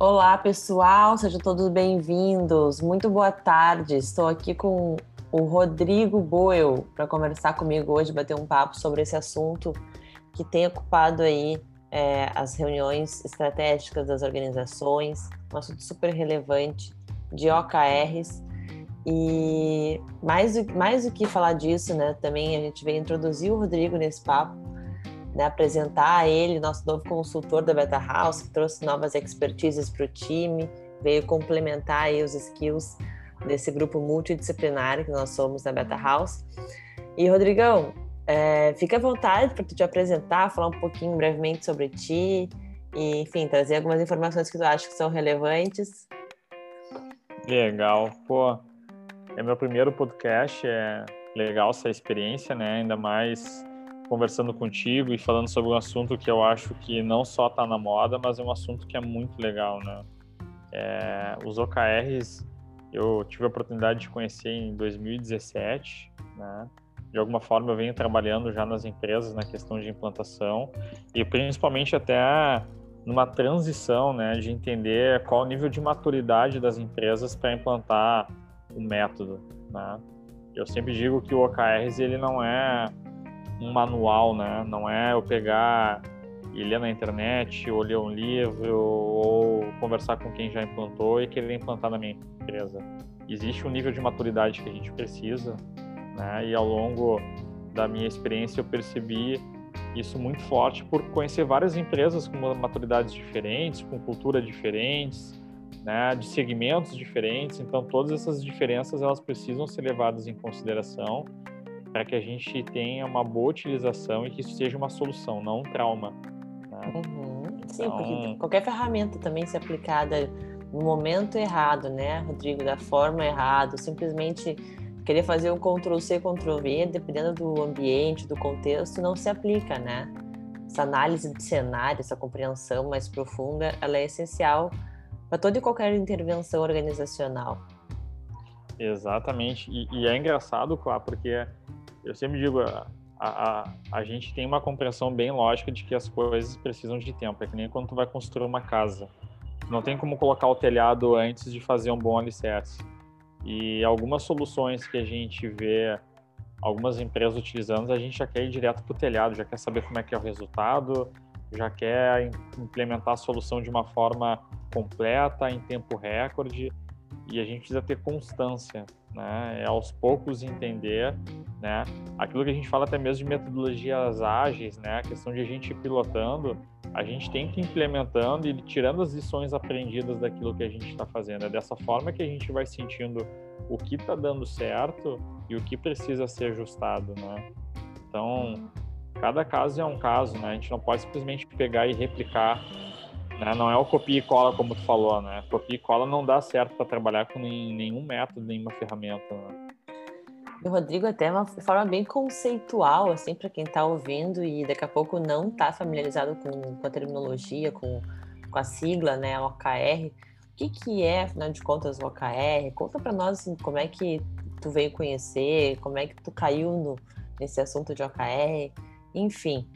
Olá, pessoal, sejam todos bem-vindos. Muito boa tarde. Estou aqui com o Rodrigo Boel para conversar comigo hoje, bater um papo sobre esse assunto que tem ocupado aí é, as reuniões estratégicas das organizações, um assunto super relevante de OKRs. E mais do, mais do que falar disso, né, também a gente veio introduzir o Rodrigo nesse papo, né, apresentar ele, nosso novo consultor da Beta House, que trouxe novas expertises para o time, veio complementar aí os skills desse grupo multidisciplinar que nós somos na Beta House. E, Rodrigão, é, fica à vontade para te apresentar, falar um pouquinho brevemente sobre ti e, enfim, trazer algumas informações que tu acha que são relevantes. Legal. Pô, é meu primeiro podcast, é legal essa experiência, né? Ainda mais conversando contigo e falando sobre um assunto que eu acho que não só está na moda, mas é um assunto que é muito legal, né? É, os OKRs eu tive a oportunidade de conhecer em 2017, né? De alguma forma eu venho trabalhando já nas empresas na questão de implantação e principalmente até numa transição, né, de entender qual o nível de maturidade das empresas para implantar o método, né? Eu sempre digo que o OKRs ele não é um manual, né? Não é eu pegar e ler na internet, ou ler um livro, ou conversar com quem já implantou e querer implantar na minha empresa. Existe um nível de maturidade que a gente precisa, né? E ao longo da minha experiência eu percebi isso muito forte por conhecer várias empresas com maturidades diferentes, com cultura diferentes, né, de segmentos diferentes. Então todas essas diferenças elas precisam ser levadas em consideração para que a gente tenha uma boa utilização e que isso seja uma solução, não um trauma. Né? Uhum. Sim, então... porque qualquer ferramenta também se aplicada no momento errado, né, Rodrigo, da forma errada, simplesmente querer fazer um Ctrl C, Ctrl V, dependendo do ambiente, do contexto, não se aplica, né? Essa análise de cenário, essa compreensão mais profunda, ela é essencial para toda e qualquer intervenção organizacional. Exatamente, e, e é engraçado, claro, porque eu sempre digo, a, a, a gente tem uma compreensão bem lógica de que as coisas precisam de tempo. É que nem quando tu vai construir uma casa. Não tem como colocar o telhado antes de fazer um bom alicerce. E algumas soluções que a gente vê algumas empresas utilizando, a gente já quer ir direto para o telhado, já quer saber como é que é o resultado, já quer implementar a solução de uma forma completa, em tempo recorde, e a gente precisa ter constância né? É aos poucos entender, né? Aquilo que a gente fala até mesmo de metodologias ágeis, né? A questão de a gente ir pilotando, a gente tem que ir implementando e tirando as lições aprendidas daquilo que a gente está fazendo. É dessa forma que a gente vai sentindo o que está dando certo e o que precisa ser ajustado, né? Então, cada caso é um caso, né? A gente não pode simplesmente pegar e replicar né? Não é o copia e cola como tu falou, né? Copia e cola não dá certo para trabalhar com nenhum método, nenhuma ferramenta. Né? O Rodrigo até uma forma bem conceitual, assim, para quem está ouvindo e daqui a pouco não está familiarizado com, com, a terminologia, com, com a sigla, né, OKR. O que, que é, afinal de contas, o OKR? Conta para nós assim, como é que tu veio conhecer, como é que tu caiu no, nesse assunto de OKR, enfim,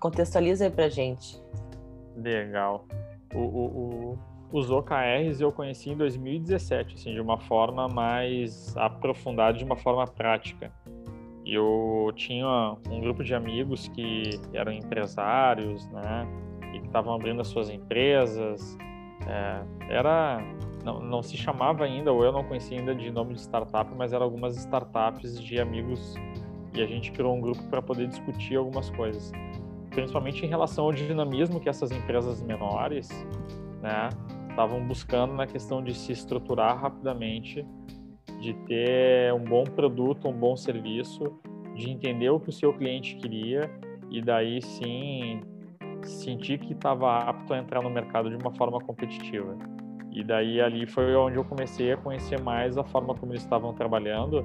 contextualiza aí para gente. Legal. O, o, o, os OKRs eu conheci em 2017, assim, de uma forma mais aprofundada, de uma forma prática. Eu tinha um grupo de amigos que eram empresários, né, e que estavam abrindo as suas empresas. É, era, não, não se chamava ainda, ou eu não conhecia ainda de nome de startup, mas eram algumas startups de amigos e a gente criou um grupo para poder discutir algumas coisas principalmente em relação ao dinamismo que essas empresas menores, né, estavam buscando na questão de se estruturar rapidamente, de ter um bom produto, um bom serviço, de entender o que o seu cliente queria e daí sim sentir que estava apto a entrar no mercado de uma forma competitiva. E daí ali foi onde eu comecei a conhecer mais a forma como eles estavam trabalhando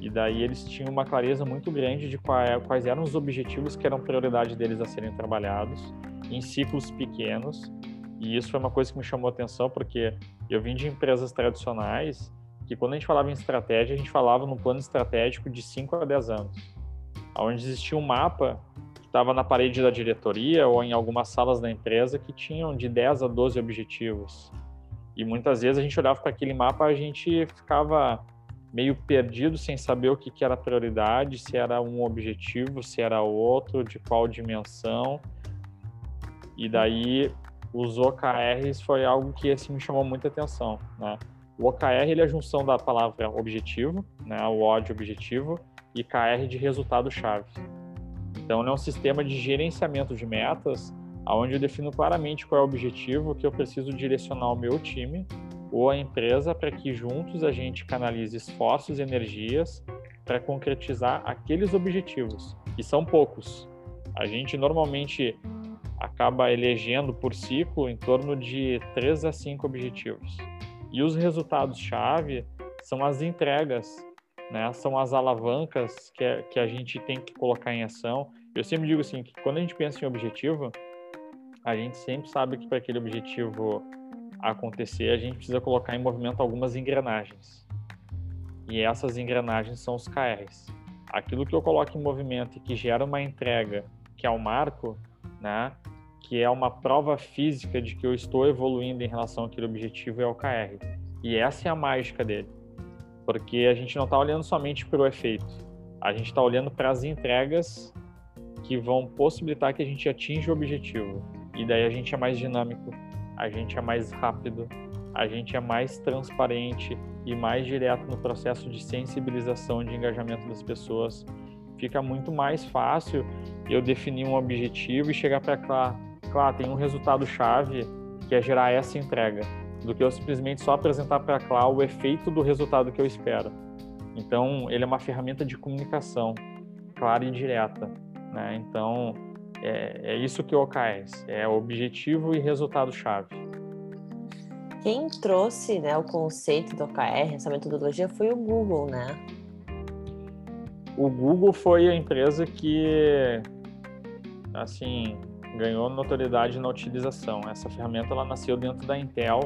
e daí eles tinham uma clareza muito grande de quais eram os objetivos que eram prioridade deles a serem trabalhados em ciclos pequenos. E isso foi uma coisa que me chamou a atenção, porque eu vim de empresas tradicionais que quando a gente falava em estratégia, a gente falava num plano estratégico de 5 a 10 anos, onde existia um mapa estava na parede da diretoria ou em algumas salas da empresa que tinham de 10 a 12 objetivos. E muitas vezes a gente olhava para aquele mapa, a gente ficava meio perdido sem saber o que, que era prioridade, se era um objetivo, se era outro, de qual dimensão. E daí os OKRs foi algo que assim me chamou muita atenção, né? O OKR ele é a junção da palavra objetivo, né, o O de objetivo, e KR de resultado-chave. Então, ele é um sistema de gerenciamento de metas, onde eu defino claramente qual é o objetivo que eu preciso direcionar o meu time ou a empresa para que juntos a gente canalize esforços e energias para concretizar aqueles objetivos, e são poucos. A gente normalmente acaba elegendo por ciclo em torno de 3 a 5 objetivos. E os resultados-chave são as entregas, né? são as alavancas que, é, que a gente tem que colocar em ação. Eu sempre digo assim, que quando a gente pensa em objetivo, a gente sempre sabe que para aquele objetivo acontecer, a gente precisa colocar em movimento algumas engrenagens. E essas engrenagens são os KRs. Aquilo que eu coloco em movimento e que gera uma entrega, que é o marco, né? que é uma prova física de que eu estou evoluindo em relação àquele objetivo, é o KR. E essa é a mágica dele. Porque a gente não está olhando somente para o efeito, a gente está olhando para as entregas que vão possibilitar que a gente atinja o objetivo. E daí a gente é mais dinâmico, a gente é mais rápido, a gente é mais transparente e mais direto no processo de sensibilização, de engajamento das pessoas. Fica muito mais fácil eu definir um objetivo e chegar para cá, claro, tem um resultado-chave que é gerar essa entrega, do que eu simplesmente só apresentar para a Clá o efeito do resultado que eu espero. Então, ele é uma ferramenta de comunicação clara e direta. Né? Então, é, é isso que o OKS, é objetivo e resultado-chave. Quem trouxe né, o conceito do OKR, essa metodologia, foi o Google, né? O Google foi a empresa que, assim, ganhou notoriedade na utilização. Essa ferramenta ela nasceu dentro da Intel,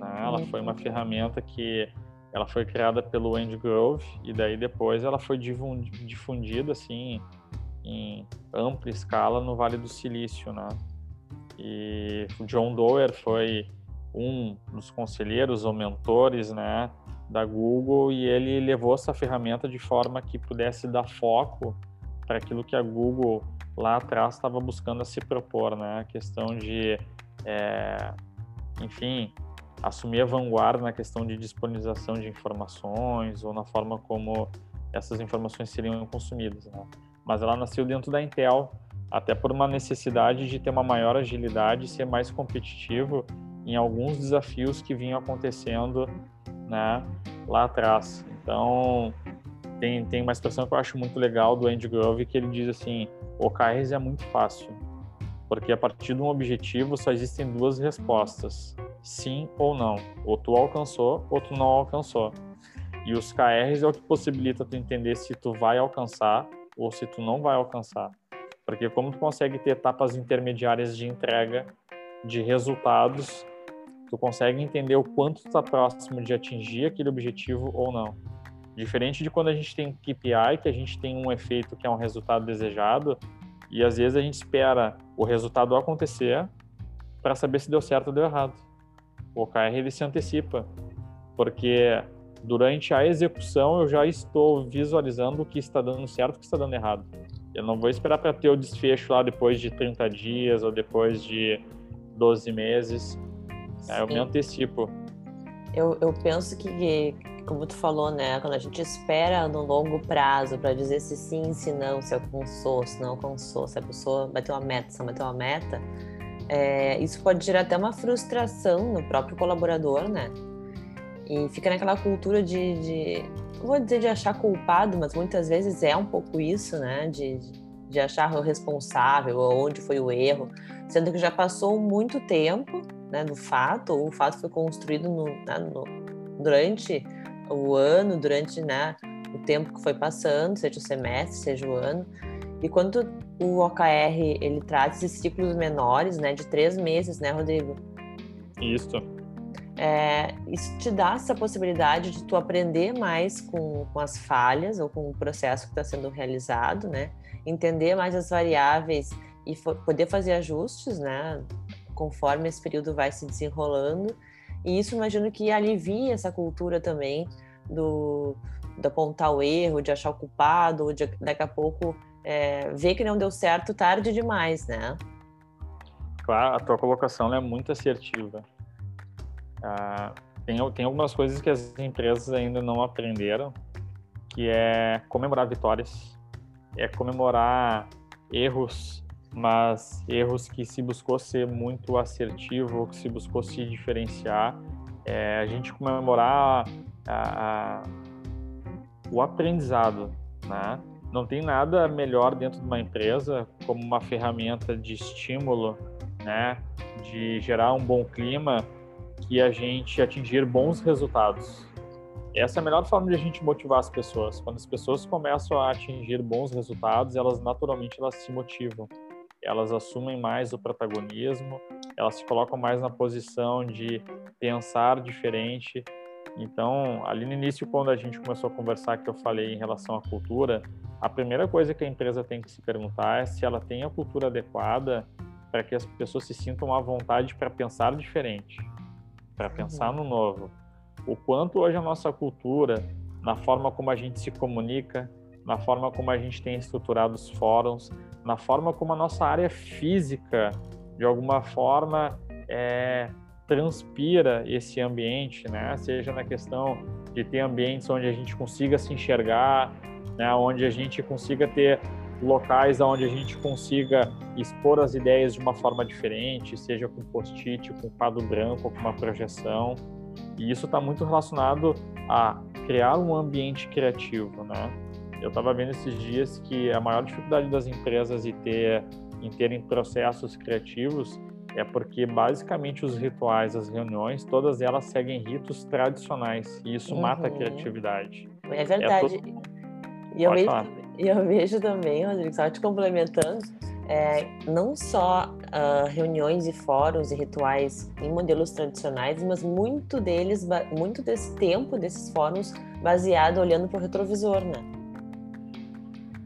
né? ela uhum. foi uma ferramenta que ela foi criada pelo Andy Grove e daí depois ela foi difundida assim em ampla escala no Vale do Silício, né? E o John Doerr foi um dos conselheiros ou mentores, né, da Google e ele levou essa ferramenta de forma que pudesse dar foco para aquilo que a Google lá atrás estava buscando a se propor, né? A questão de, é, enfim, assumir a vanguarda na questão de disponibilização de informações ou na forma como essas informações seriam consumidas, né? Mas ela nasceu dentro da Intel, até por uma necessidade de ter uma maior agilidade e ser mais competitivo em alguns desafios que vinham acontecendo, né, lá atrás. Então, tem, tem uma expressão que eu acho muito legal do Andy Grove que ele diz assim: OKRs é muito fácil, porque a partir de um objetivo só existem duas respostas, sim ou não. Ou tu alcançou ou tu não alcançou. E os KRs é o que possibilita tu entender se tu vai alcançar ou se tu não vai alcançar. Porque como tu consegue ter etapas intermediárias de entrega de resultados, tu consegue entender o quanto tu está próximo de atingir aquele objetivo ou não. Diferente de quando a gente tem KPI, que a gente tem um efeito que é um resultado desejado, e às vezes a gente espera o resultado acontecer para saber se deu certo ou deu errado. O OKR ele se antecipa, porque durante a execução eu já estou visualizando o que está dando certo e o que está dando errado. Eu não vou esperar para ter o desfecho lá depois de 30 dias ou depois de 12 meses. Sim. Eu me antecipo. Eu, eu penso que como tu falou, né? Quando a gente espera no longo prazo para dizer se sim, se não, se alcançou, se não alcançou, se a pessoa bateu uma meta, se não bateu uma meta, é, isso pode gerar até uma frustração no próprio colaborador, né? E fica naquela cultura de, de vou dizer de achar culpado, mas muitas vezes é um pouco isso, né? De, de achar o responsável, onde foi o erro, sendo que já passou muito tempo né, do fato, ou o fato foi construído no, né, no, durante o ano, durante né, o tempo que foi passando, seja o semestre, seja o ano. E quando o OKR ele traz esses ciclos menores, né, de três meses, né, Rodrigo? Isso. É, isso te dá essa possibilidade de tu aprender mais com, com as falhas ou com o processo que está sendo realizado, né? Entender mais as variáveis e poder fazer ajustes, né? Conforme esse período vai se desenrolando. E isso imagino que alivia essa cultura também do, de apontar o erro, de achar o culpado, de daqui a pouco é, ver que não deu certo tarde demais, né? Claro, a tua colocação é muito assertiva. Ah, tem, tem algumas coisas que as empresas ainda não aprenderam, que é comemorar vitórias, é comemorar erros, mas erros que se buscou ser muito assertivo, que se buscou se diferenciar, é a gente comemorar a, a, o aprendizado, né? Não tem nada melhor dentro de uma empresa como uma ferramenta de estímulo, né? De gerar um bom clima que a gente atingir bons resultados. Essa é a melhor forma de a gente motivar as pessoas. Quando as pessoas começam a atingir bons resultados, elas naturalmente elas se motivam. Elas assumem mais o protagonismo, elas se colocam mais na posição de pensar diferente, então, ali no início, quando a gente começou a conversar, que eu falei em relação à cultura, a primeira coisa que a empresa tem que se perguntar é se ela tem a cultura adequada para que as pessoas se sintam à vontade para pensar diferente, para pensar no novo. O quanto hoje a nossa cultura, na forma como a gente se comunica, na forma como a gente tem estruturado os fóruns, na forma como a nossa área física, de alguma forma, é, transpira esse ambiente, né? Seja na questão de ter ambientes onde a gente consiga se enxergar, né? Onde a gente consiga ter locais onde a gente consiga expor as ideias de uma forma diferente, seja com post-it, com quadro branco, com uma projeção. E isso está muito relacionado a criar um ambiente criativo, né? Eu estava vendo esses dias que a maior dificuldade das empresas em ter em terem processos criativos é porque basicamente os rituais, as reuniões, todas elas seguem ritos tradicionais e isso uhum. mata a uhum. criatividade. É verdade. É e eu vejo, eu vejo também, Rodrigo, só te complementando, é, não só uh, reuniões e fóruns e rituais em modelos tradicionais, mas muito deles, muito desse tempo desses fóruns baseado olhando para o retrovisor, né?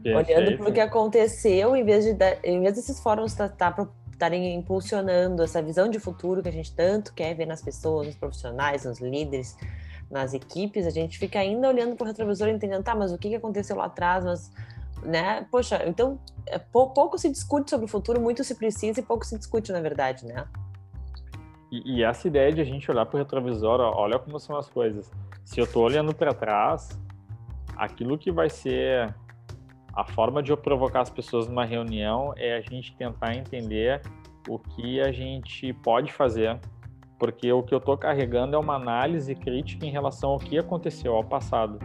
Olhando para o que aconteceu, em vez de em vez desses fóruns estar tá, estarem impulsionando essa visão de futuro que a gente tanto quer ver nas pessoas, nos profissionais, nos líderes, nas equipes, a gente fica ainda olhando para o retrovisor entendendo, tá, mas o que aconteceu lá atrás, mas, né, poxa, então, é, pouco se discute sobre o futuro, muito se precisa e pouco se discute, na verdade, né? E, e essa ideia de a gente olhar para o retrovisor, ó, olha como são as coisas. Se eu estou olhando para trás, aquilo que vai ser a forma de eu provocar as pessoas numa reunião é a gente tentar entender o que a gente pode fazer, porque o que eu estou carregando é uma análise crítica em relação ao que aconteceu ao passado.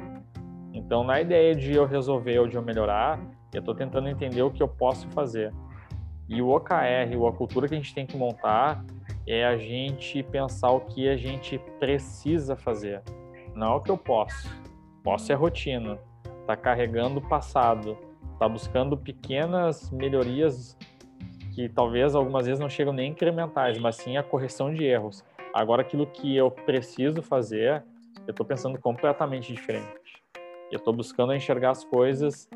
Então, na ideia de eu resolver ou de eu melhorar, eu estou tentando entender o que eu posso fazer. E o OKR, a cultura que a gente tem que montar, é a gente pensar o que a gente precisa fazer, não o que eu posso. Posso é rotina está carregando o passado, está buscando pequenas melhorias que talvez algumas vezes não chegam nem incrementais, mas sim a correção de erros. Agora, aquilo que eu preciso fazer, eu estou pensando completamente diferente. Eu estou buscando enxergar as coisas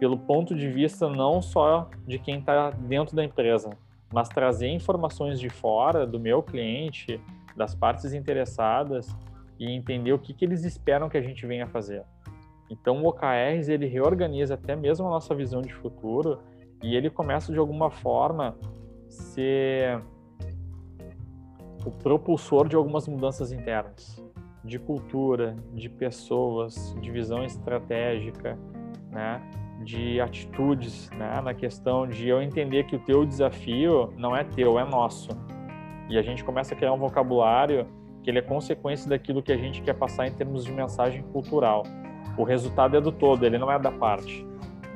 pelo ponto de vista não só de quem está dentro da empresa, mas trazer informações de fora do meu cliente, das partes interessadas e entender o que, que eles esperam que a gente venha fazer. Então o OKRs ele reorganiza até mesmo a nossa visão de futuro e ele começa de alguma forma ser o propulsor de algumas mudanças internas, de cultura, de pessoas, de visão estratégica, né? de atitudes, né? na questão de eu entender que o teu desafio não é teu, é nosso. E a gente começa a criar um vocabulário que ele é consequência daquilo que a gente quer passar em termos de mensagem cultural o resultado é do todo, ele não é da parte.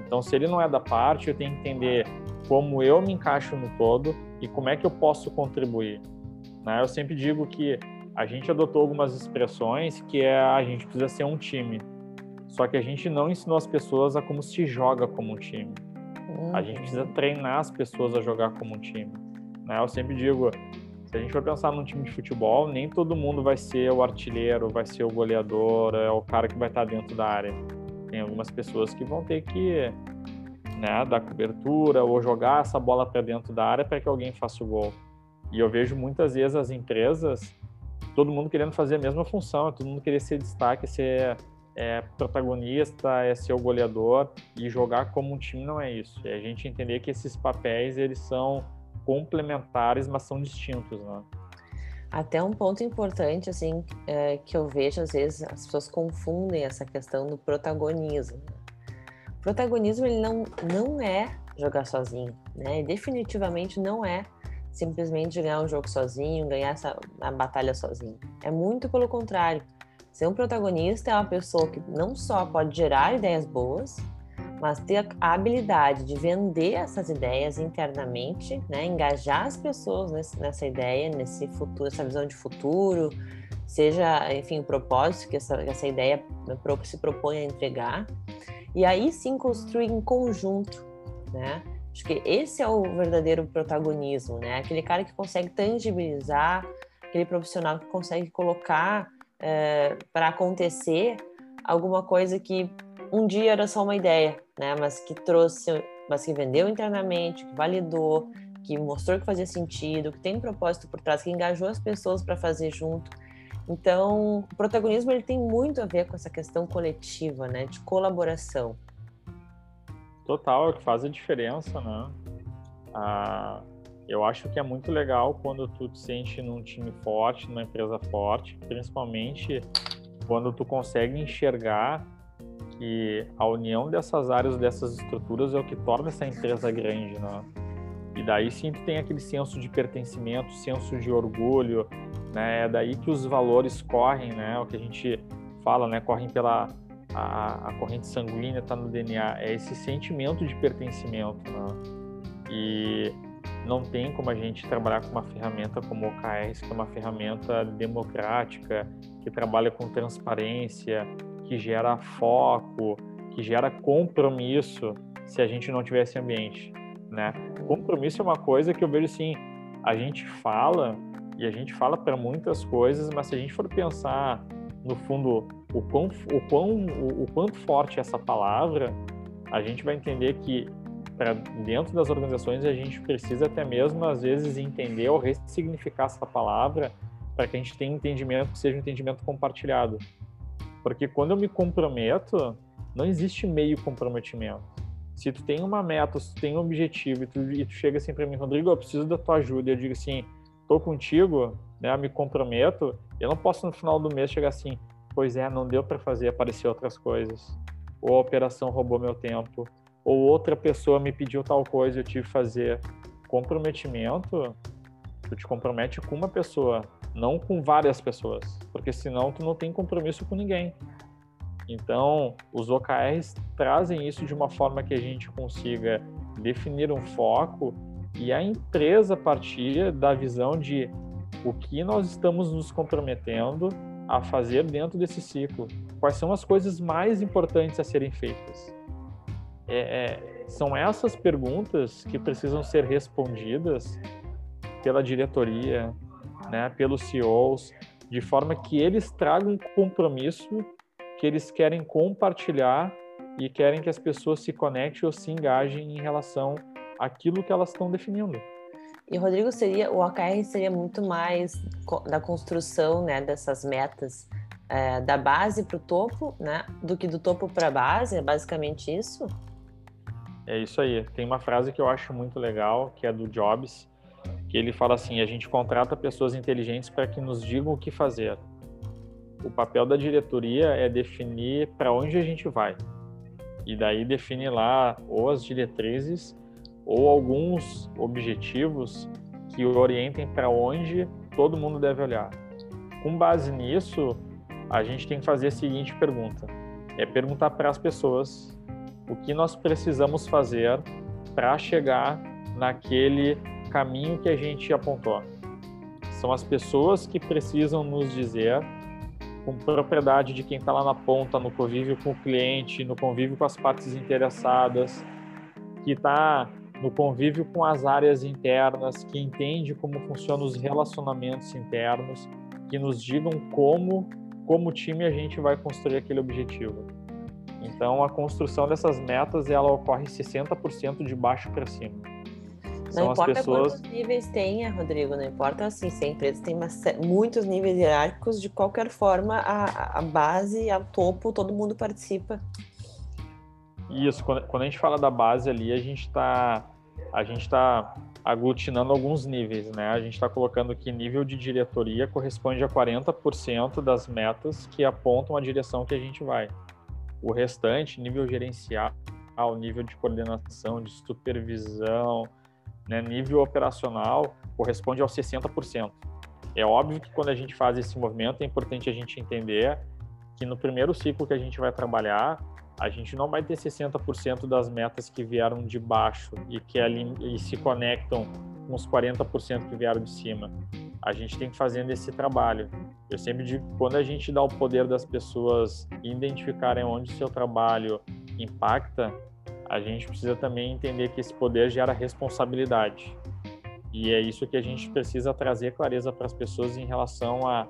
Então, se ele não é da parte, eu tenho que entender como eu me encaixo no todo e como é que eu posso contribuir. Né? Eu sempre digo que a gente adotou algumas expressões que é a gente precisa ser um time. Só que a gente não ensinou as pessoas a como se joga como um time. A gente precisa treinar as pessoas a jogar como um time. Né? Eu sempre digo, Se a gente for pensar num time de futebol, nem todo mundo vai ser o artilheiro, vai ser o goleador, é o cara que vai estar dentro da área. Tem algumas pessoas que vão ter que né, dar cobertura ou jogar essa bola para dentro da área para que alguém faça o gol. E eu vejo muitas vezes as empresas, todo mundo querendo fazer a mesma função, todo mundo querer ser destaque, ser é, protagonista, é ser o goleador e jogar como um time não é isso. É a gente entender que esses papéis eles são complementares, mas são distintos, né? Até um ponto importante, assim, é, que eu vejo às vezes as pessoas confundem essa questão do protagonismo. O protagonismo ele não, não é jogar sozinho, né? definitivamente não é simplesmente ganhar um jogo sozinho, ganhar essa, a batalha sozinho. É muito pelo contrário Ser um protagonista é uma pessoa que não só pode gerar ideias boas, mas ter a habilidade de vender essas ideias internamente, né? engajar as pessoas nesse, nessa ideia, nesse futuro, essa visão de futuro, seja, enfim, o propósito que essa, essa ideia se propõe a entregar, e aí sim construir em conjunto, né? Acho que esse é o verdadeiro protagonismo, né? Aquele cara que consegue tangibilizar, aquele profissional que consegue colocar é, para acontecer alguma coisa que um dia era só uma ideia, né? Mas que trouxe, mas que vendeu internamente, que validou, que mostrou que fazia sentido, que tem um propósito por trás, que engajou as pessoas para fazer junto. Então, o protagonismo ele tem muito a ver com essa questão coletiva, né? De colaboração. Total, é que faz a diferença, né? Ah, eu acho que é muito legal quando tu te sente num time forte, numa empresa forte, principalmente quando tu consegue enxergar que a união dessas áreas, dessas estruturas é o que torna essa empresa grande, né? E daí tu tem aquele senso de pertencimento, senso de orgulho, né? É daí que os valores correm, né? O que a gente fala, né? Correm pela a, a corrente sanguínea, tá no DNA. É esse sentimento de pertencimento, né? E não tem como a gente trabalhar com uma ferramenta como o OKRs, que é uma ferramenta democrática, que trabalha com transparência, que gera foco, que gera compromisso, se a gente não tivesse ambiente, né? Compromisso é uma coisa que eu vejo assim, a gente fala e a gente fala para muitas coisas, mas se a gente for pensar no fundo o quão, o quão o, o quanto forte é essa palavra, a gente vai entender que para dentro das organizações a gente precisa até mesmo às vezes entender ou ressignificar essa palavra para que a gente tenha um entendimento que seja um entendimento compartilhado. Porque quando eu me comprometo, não existe meio comprometimento. Se tu tem uma meta, se tu tem um objetivo e tu, e tu chega assim para mim, Rodrigo, eu preciso da tua ajuda, e eu digo assim, tô contigo, né, me comprometo, eu não posso no final do mês chegar assim, pois é, não deu para fazer, aparecer outras coisas. Ou a operação roubou meu tempo, ou outra pessoa me pediu tal coisa, eu tive que fazer. Comprometimento, tu te compromete com uma pessoa, não com várias pessoas, porque senão tu não tem compromisso com ninguém. Então, os OKRs trazem isso de uma forma que a gente consiga definir um foco e a empresa partir da visão de o que nós estamos nos comprometendo a fazer dentro desse ciclo. Quais são as coisas mais importantes a serem feitas? é, é, são essas perguntas que precisam ser respondidas pela diretoria, né, pelos CEOs, de forma que eles tragam um compromisso que eles querem compartilhar e querem que as pessoas se conectem ou se engajem em relação àquilo que elas estão definindo. E Rodrigo seria o OKR seria muito mais da construção, né, dessas metas é, da base para o topo, né, do que do topo para a base, é basicamente isso. É isso aí. Tem uma frase que eu acho muito legal, que é do Jobs, que ele fala assim: a gente contrata pessoas inteligentes para que nos digam o que fazer. O papel da diretoria é definir para onde a gente vai. E daí define lá ou as diretrizes ou alguns objetivos que orientem para onde todo mundo deve olhar. Com base nisso, a gente tem que fazer a seguinte pergunta: é perguntar para as pessoas o que nós precisamos fazer para chegar naquele caminho que a gente apontou. São as pessoas que precisam nos dizer, com propriedade de quem está lá na ponta, no convívio com o cliente, no convívio com as partes interessadas, que está no convívio com as áreas internas, que entende como funcionam os relacionamentos internos, que nos digam como, como time a gente vai construir aquele objetivo. Então, a construção dessas metas ela ocorre 60% de baixo para cima. Não São importa pessoas... quantos níveis tenha, Rodrigo, não importa assim, se a empresa tem uma, muitos níveis hierárquicos, de qualquer forma, a, a base, a topo, todo mundo participa. Isso, quando, quando a gente fala da base ali, a gente está a gente está aglutinando alguns níveis, né? A gente está colocando que nível de diretoria corresponde a 40% das metas que apontam a direção que a gente vai. O restante, nível gerencial, nível de coordenação, de supervisão, né, nível operacional, corresponde aos 60%. É óbvio que quando a gente faz esse movimento, é importante a gente entender que no primeiro ciclo que a gente vai trabalhar, a gente não vai ter 60% das metas que vieram de baixo e que ali, e se conectam com os 40% que vieram de cima. A gente tem que fazer esse trabalho. Eu sempre digo quando a gente dá o poder das pessoas identificarem onde o seu trabalho impacta, a gente precisa também entender que esse poder gera responsabilidade. E é isso que a gente precisa trazer clareza para as pessoas em relação a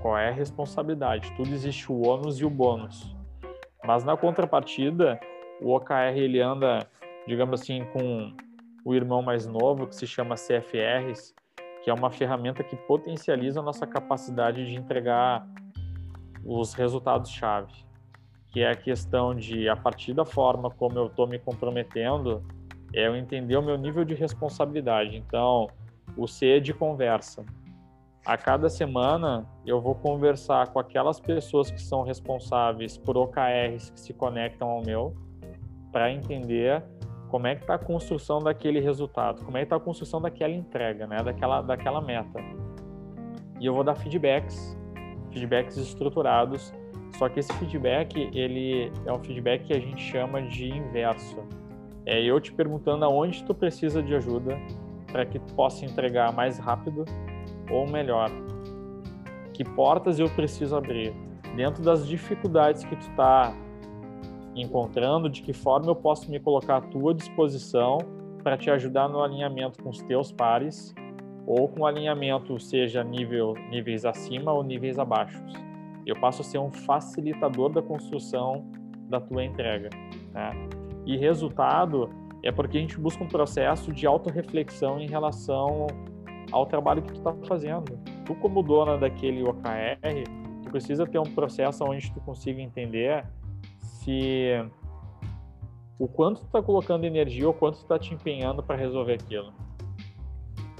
qual é a responsabilidade. Tudo existe o ônus e o bônus. Mas na contrapartida, o OKR ele anda, digamos assim, com o irmão mais novo que se chama CFRs, que é uma ferramenta que potencializa a nossa capacidade de entregar os resultados-chave, que é a questão de, a partir da forma como eu estou me comprometendo, é eu entender o meu nível de responsabilidade. Então, o C é de conversa a cada semana eu vou conversar com aquelas pessoas que são responsáveis por OKRs que se conectam ao meu, para entender como é que está a construção daquele resultado, como é que está a construção daquela entrega, né, daquela, daquela meta. E eu vou dar feedbacks, feedbacks estruturados, só que esse feedback, ele é um feedback que a gente chama de inverso. É eu te perguntando aonde tu precisa de ajuda para que tu possa entregar mais rápido ou melhor, que portas eu preciso abrir dentro das dificuldades que tu está encontrando, de que forma eu posso me colocar à tua disposição para te ajudar no alinhamento com os teus pares ou com alinhamento seja nível níveis acima ou níveis abaixo. Eu passo a ser um facilitador da construção da tua entrega, né? E resultado é porque a gente busca um processo de autorreflexão em relação ao trabalho que tu está fazendo. Tu como dona daquele OKR, tu precisa ter um processo onde tu consiga entender se o quanto tu está colocando energia ou quanto tu está te empenhando para resolver aquilo.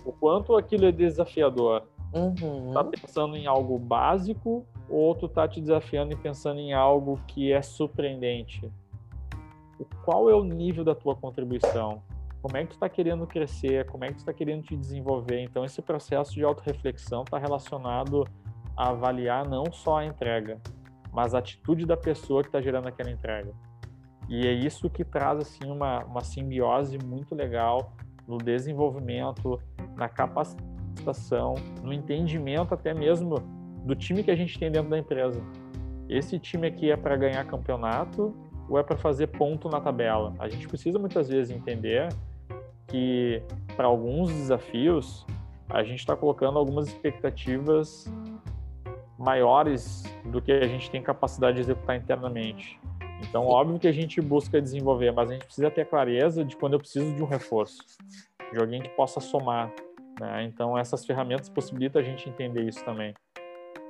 O quanto aquilo é desafiador. Uhum. Tá pensando em algo básico ou tu tá te desafiando e pensando em algo que é surpreendente? Qual é o nível da tua contribuição? como é que tu está querendo crescer, como é que tu está querendo te desenvolver. Então, esse processo de autorreflexão está relacionado a avaliar não só a entrega, mas a atitude da pessoa que está gerando aquela entrega. E é isso que traz assim uma, uma simbiose muito legal no desenvolvimento, na capacitação, no entendimento até mesmo do time que a gente tem dentro da empresa. Esse time aqui é para ganhar campeonato ou é para fazer ponto na tabela? A gente precisa muitas vezes entender que para alguns desafios a gente está colocando algumas expectativas maiores do que a gente tem capacidade de executar internamente. Então, óbvio que a gente busca desenvolver, mas a gente precisa ter clareza de quando eu preciso de um reforço, de alguém que possa somar. Né? Então, essas ferramentas possibilitam a gente entender isso também.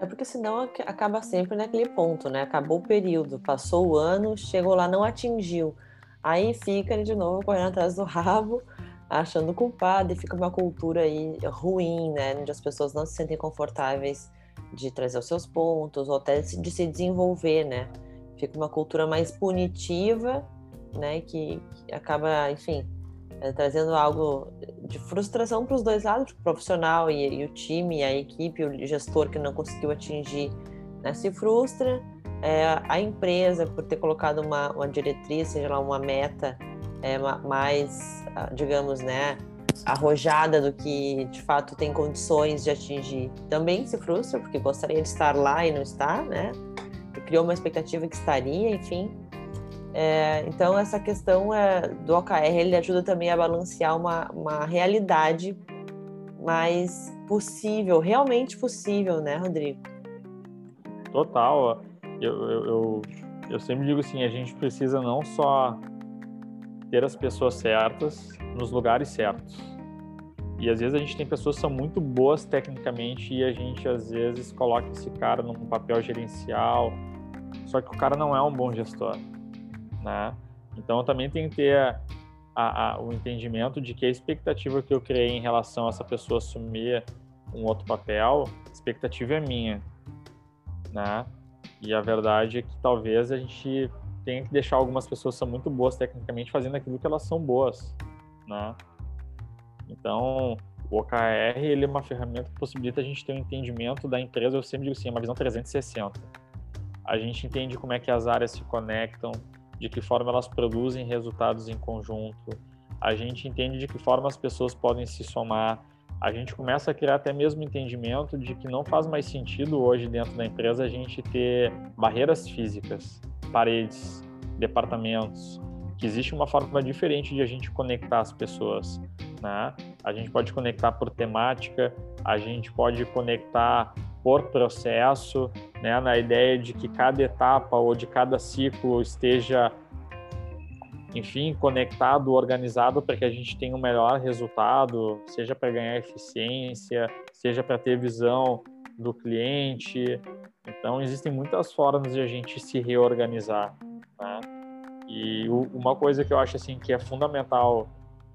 É porque senão acaba sempre naquele ponto, né? Acabou o período, passou o ano, chegou lá, não atingiu. Aí fica de novo correndo atrás do rabo achando culpado e fica uma cultura aí ruim, né, onde as pessoas não se sentem confortáveis de trazer os seus pontos ou até de se desenvolver, né? Fica uma cultura mais punitiva, né, que, acaba, enfim, é, trazendo algo de frustração para os dois lados, o profissional e, e, o time, a equipe, o gestor que não conseguiu atingir, né, se frustra. É, a empresa por ter colocado uma, uma diretriz, seja lá uma meta é, mais, ah, digamos, né, arrojada do que de fato tem condições de atingir, também se frustra porque gostaria de estar lá e não está, né? Criou uma expectativa que estaria, enfim. É, então, essa questão é, do OKR, ele ajuda também a balancear uma, uma realidade mais possível, realmente possível, né, Rodrigo? Total. Eu, eu, eu, eu sempre digo assim, a gente precisa não só ter as pessoas certas nos lugares certos. E às vezes a gente tem pessoas que são muito boas tecnicamente e a gente às vezes coloca esse cara num papel gerencial, só que o cara não é um bom gestor, né? Então também tem que ter a, a, o entendimento de que a expectativa que eu criei em relação a essa pessoa assumir um outro papel, a expectativa é minha, né? E a verdade é que talvez a gente tenha que deixar algumas pessoas que são muito boas tecnicamente fazendo aquilo que elas são boas, né? Então, o OKR ele é uma ferramenta que possibilita a gente ter um entendimento da empresa, eu sempre digo assim, é uma visão 360. A gente entende como é que as áreas se conectam, de que forma elas produzem resultados em conjunto, a gente entende de que forma as pessoas podem se somar, a gente começa a criar até mesmo entendimento de que não faz mais sentido hoje dentro da empresa a gente ter barreiras físicas, paredes, departamentos, que existe uma forma diferente de a gente conectar as pessoas, né? A gente pode conectar por temática, a gente pode conectar por processo, né? Na ideia de que cada etapa ou de cada ciclo esteja enfim, conectado, organizado para que a gente tenha um melhor resultado, seja para ganhar eficiência, seja para ter visão do cliente. Então, existem muitas formas de a gente se reorganizar. Né? E uma coisa que eu acho assim que é fundamental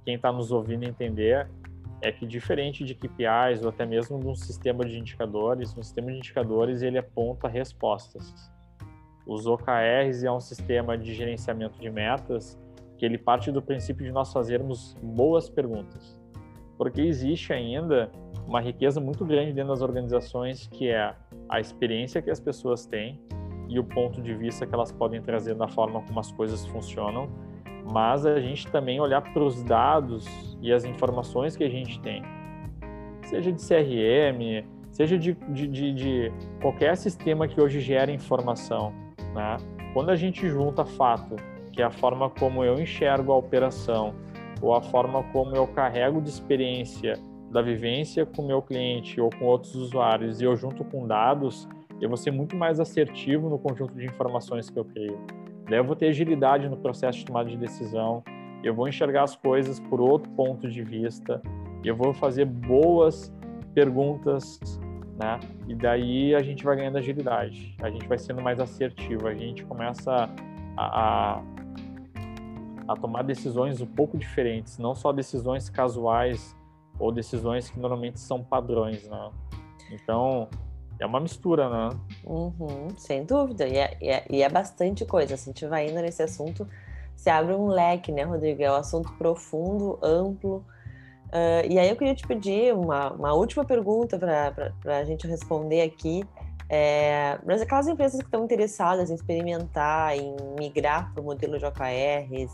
quem está nos ouvindo entender é que diferente de KPIs ou até mesmo de um sistema de indicadores, um sistema de indicadores ele aponta respostas. Os OKRs é um sistema de gerenciamento de metas que ele parte do princípio de nós fazermos boas perguntas. Porque existe ainda uma riqueza muito grande dentro das organizações que é a experiência que as pessoas têm e o ponto de vista que elas podem trazer da forma como as coisas funcionam, mas a gente também olhar para os dados e as informações que a gente tem, seja de CRM, seja de, de, de, de qualquer sistema que hoje gera informação. Né? Quando a gente junta fato que é a forma como eu enxergo a operação ou a forma como eu carrego de experiência da vivência com meu cliente ou com outros usuários e eu junto com dados, eu vou ser muito mais assertivo no conjunto de informações que eu crio. Daí eu vou ter agilidade no processo de tomada de decisão, eu vou enxergar as coisas por outro ponto de vista, eu vou fazer boas perguntas, né? E daí a gente vai ganhando agilidade, a gente vai sendo mais assertivo, a gente começa a, a a tomar decisões um pouco diferentes, não só decisões casuais ou decisões que normalmente são padrões, né? Então, é uma mistura, né? Uhum, sem dúvida, e é, e, é, e é, bastante coisa. Se a gente vai indo nesse assunto, se abre um leque, né, Rodrigo? É um assunto profundo, amplo. Uh, e aí eu queria te pedir uma, uma última pergunta para a gente responder aqui. É, mas aquelas empresas que estão interessadas em experimentar, em migrar para o modelo de OKRs,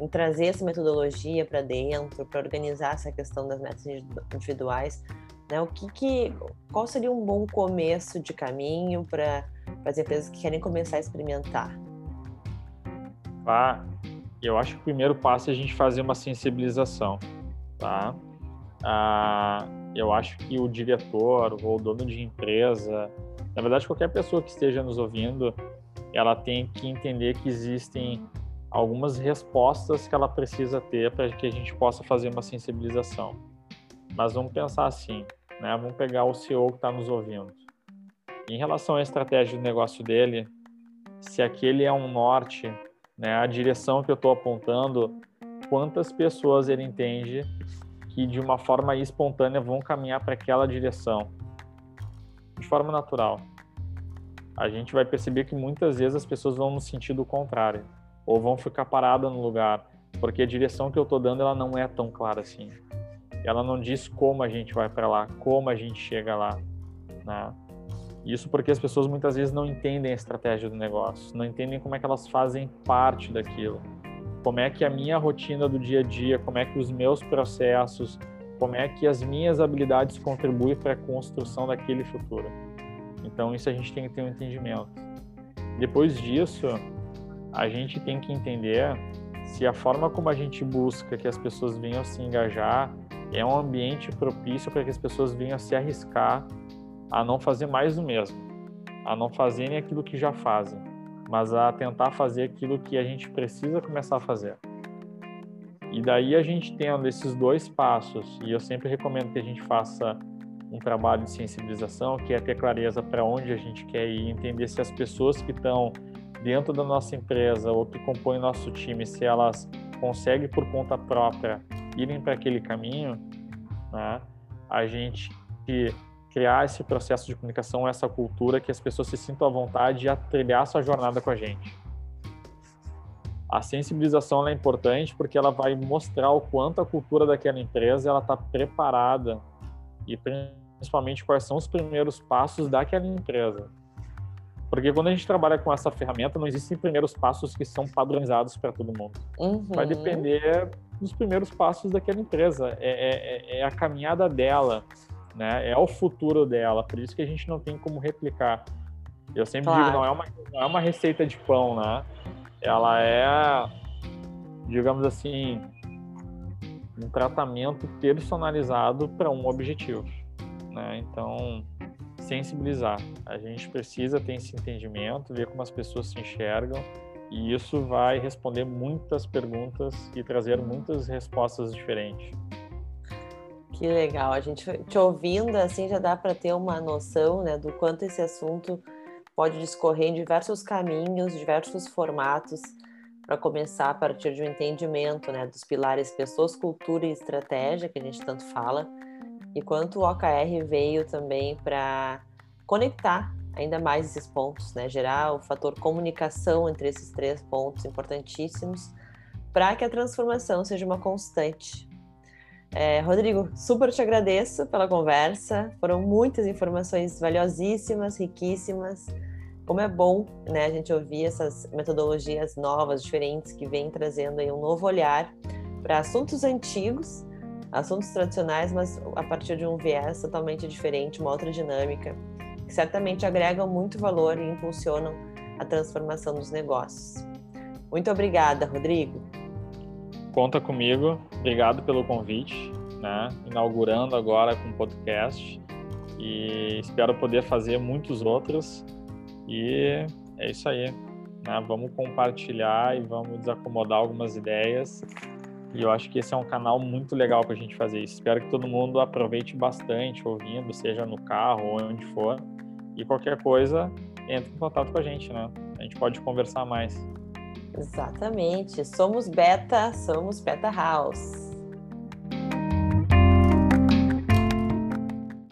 em trazer essa metodologia para dentro, para organizar essa questão das metas individuais, né? O que, que qual seria um bom começo de caminho para as empresas que querem começar a experimentar? Ah, eu acho que o primeiro passo é a gente fazer uma sensibilização, tá? Ah, eu acho que o diretor ou o dono de empresa, na verdade qualquer pessoa que esteja nos ouvindo, ela tem que entender que existem algumas respostas que ela precisa ter para que a gente possa fazer uma sensibilização. Mas vamos pensar assim, né? Vamos pegar o CEO que está nos ouvindo. Em relação à estratégia de negócio dele, se aquele é um norte, né? A direção que eu estou apontando, quantas pessoas ele entende que de uma forma espontânea vão caminhar para aquela direção, de forma natural. A gente vai perceber que muitas vezes as pessoas vão no sentido contrário ou vão ficar paradas no lugar, porque a direção que eu estou dando ela não é tão clara assim. Ela não diz como a gente vai para lá, como a gente chega lá, né? Isso porque as pessoas muitas vezes não entendem a estratégia do negócio, não entendem como é que elas fazem parte daquilo. Como é que a minha rotina do dia a dia, como é que os meus processos, como é que as minhas habilidades contribuem para a construção daquele futuro. Então isso a gente tem que ter um entendimento. Depois disso, a gente tem que entender se a forma como a gente busca que as pessoas venham se engajar é um ambiente propício para que as pessoas venham se arriscar a não fazer mais do mesmo, a não fazerem aquilo que já fazem, mas a tentar fazer aquilo que a gente precisa começar a fazer. E daí a gente tendo esses dois passos, e eu sempre recomendo que a gente faça um trabalho de sensibilização, que é ter clareza para onde a gente quer ir, entender se as pessoas que estão dentro da nossa empresa ou que compõem nosso time, se elas conseguem por conta própria irem para aquele caminho, né? a gente criar esse processo de comunicação, essa cultura que as pessoas se sintam à vontade a trilhar sua jornada com a gente. A sensibilização é importante porque ela vai mostrar o quanto a cultura daquela empresa ela está preparada e principalmente quais são os primeiros passos daquela empresa. Porque quando a gente trabalha com essa ferramenta, não existem primeiros passos que são padronizados para todo mundo. Uhum. Vai depender dos primeiros passos daquela empresa. É, é, é, a caminhada dela, né? É o futuro dela. Por isso que a gente não tem como replicar. Eu sempre claro. digo, não é, uma, não é uma receita de pão, né? Ela é, digamos assim, um tratamento personalizado para um objetivo. Né? Então, sensibilizar. A gente precisa ter esse entendimento, ver como as pessoas se enxergam, e isso vai responder muitas perguntas e trazer muitas respostas diferentes. Que legal, a gente te ouvindo assim já dá para ter uma noção, né, do quanto esse assunto pode discorrer em diversos caminhos, diversos formatos, para começar a partir de um entendimento, né, dos pilares pessoas, cultura e estratégia que a gente tanto fala, e quanto o OKR veio também para conectar ainda mais esses pontos, né? Gerar o fator comunicação entre esses três pontos importantíssimos para que a transformação seja uma constante. É, Rodrigo, super te agradeço pela conversa. Foram muitas informações valiosíssimas, riquíssimas. Como é bom, né, a gente ouvir essas metodologias novas, diferentes, que vêm trazendo aí um novo olhar para assuntos antigos assuntos tradicionais, mas a partir de um viés totalmente diferente, uma outra dinâmica, que certamente agregam muito valor e impulsionam a transformação dos negócios. Muito obrigada, Rodrigo. Conta comigo, obrigado pelo convite, né? inaugurando agora com o podcast e espero poder fazer muitos outros e é isso aí. Né? Vamos compartilhar e vamos desacomodar algumas ideias e eu acho que esse é um canal muito legal para a gente fazer isso. Espero que todo mundo aproveite bastante ouvindo, seja no carro ou onde for. E qualquer coisa, entre em contato com a gente, né? A gente pode conversar mais. Exatamente. Somos Beta, somos Beta House.